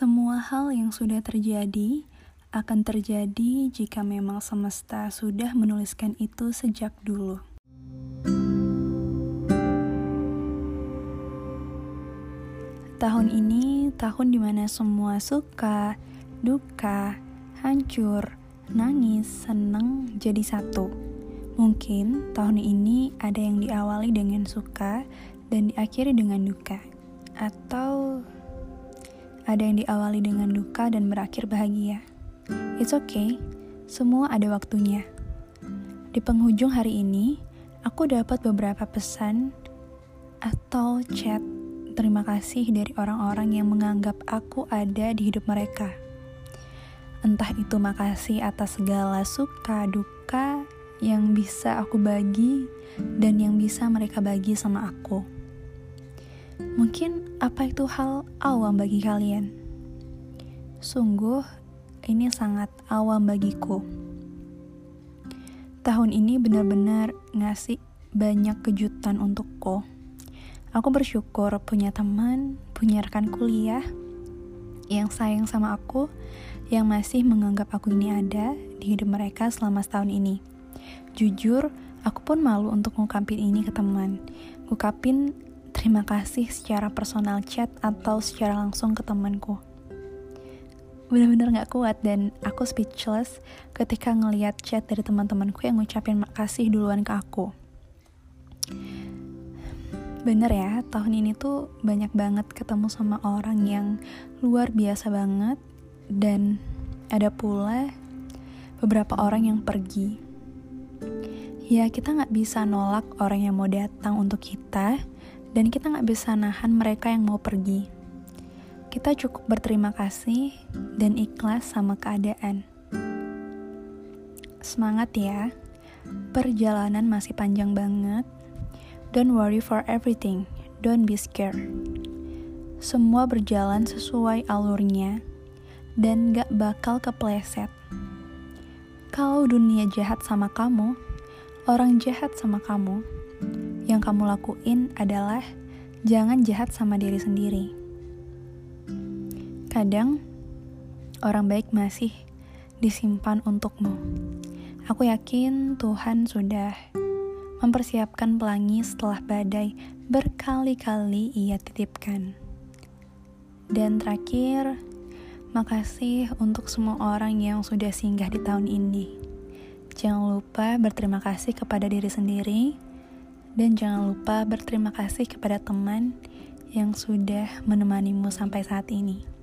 Semua hal yang sudah terjadi akan terjadi jika memang semesta sudah menuliskan itu sejak dulu. Tahun ini tahun di mana semua suka, duka, hancur, nangis, seneng jadi satu. Mungkin tahun ini ada yang diawali dengan suka dan diakhiri dengan duka. Atau ada yang diawali dengan duka dan berakhir bahagia. It's okay, semua ada waktunya. Di penghujung hari ini, aku dapat beberapa pesan atau chat terima kasih dari orang-orang yang menganggap aku ada di hidup mereka. Entah itu makasih atas segala suka duka yang bisa aku bagi dan yang bisa mereka bagi sama aku. Mungkin apa itu hal awam bagi kalian? Sungguh, ini sangat awam bagiku. Tahun ini benar-benar ngasih banyak kejutan untukku. Aku bersyukur punya teman, punya rekan kuliah yang sayang sama aku, yang masih menganggap aku ini ada di hidup mereka selama setahun ini. Jujur, aku pun malu untuk ngungkapin ini ke teman. Ngungkapin terima kasih secara personal chat atau secara langsung ke temanku. Bener-bener gak kuat dan aku speechless ketika ngeliat chat dari teman-temanku yang ngucapin makasih duluan ke aku. Bener ya, tahun ini tuh banyak banget ketemu sama orang yang luar biasa banget dan ada pula beberapa orang yang pergi. Ya, kita nggak bisa nolak orang yang mau datang untuk kita, dan kita nggak bisa nahan mereka yang mau pergi. Kita cukup berterima kasih dan ikhlas sama keadaan. Semangat ya, perjalanan masih panjang banget. Don't worry for everything, don't be scared. Semua berjalan sesuai alurnya dan gak bakal kepleset. Kalau dunia jahat sama kamu, orang jahat sama kamu, yang kamu lakuin adalah jangan jahat sama diri sendiri. Kadang orang baik masih disimpan untukmu. Aku yakin Tuhan sudah mempersiapkan pelangi setelah badai berkali-kali ia titipkan. Dan terakhir, makasih untuk semua orang yang sudah singgah di tahun ini. Jangan lupa berterima kasih kepada diri sendiri dan jangan lupa berterima kasih kepada teman yang sudah menemanimu sampai saat ini.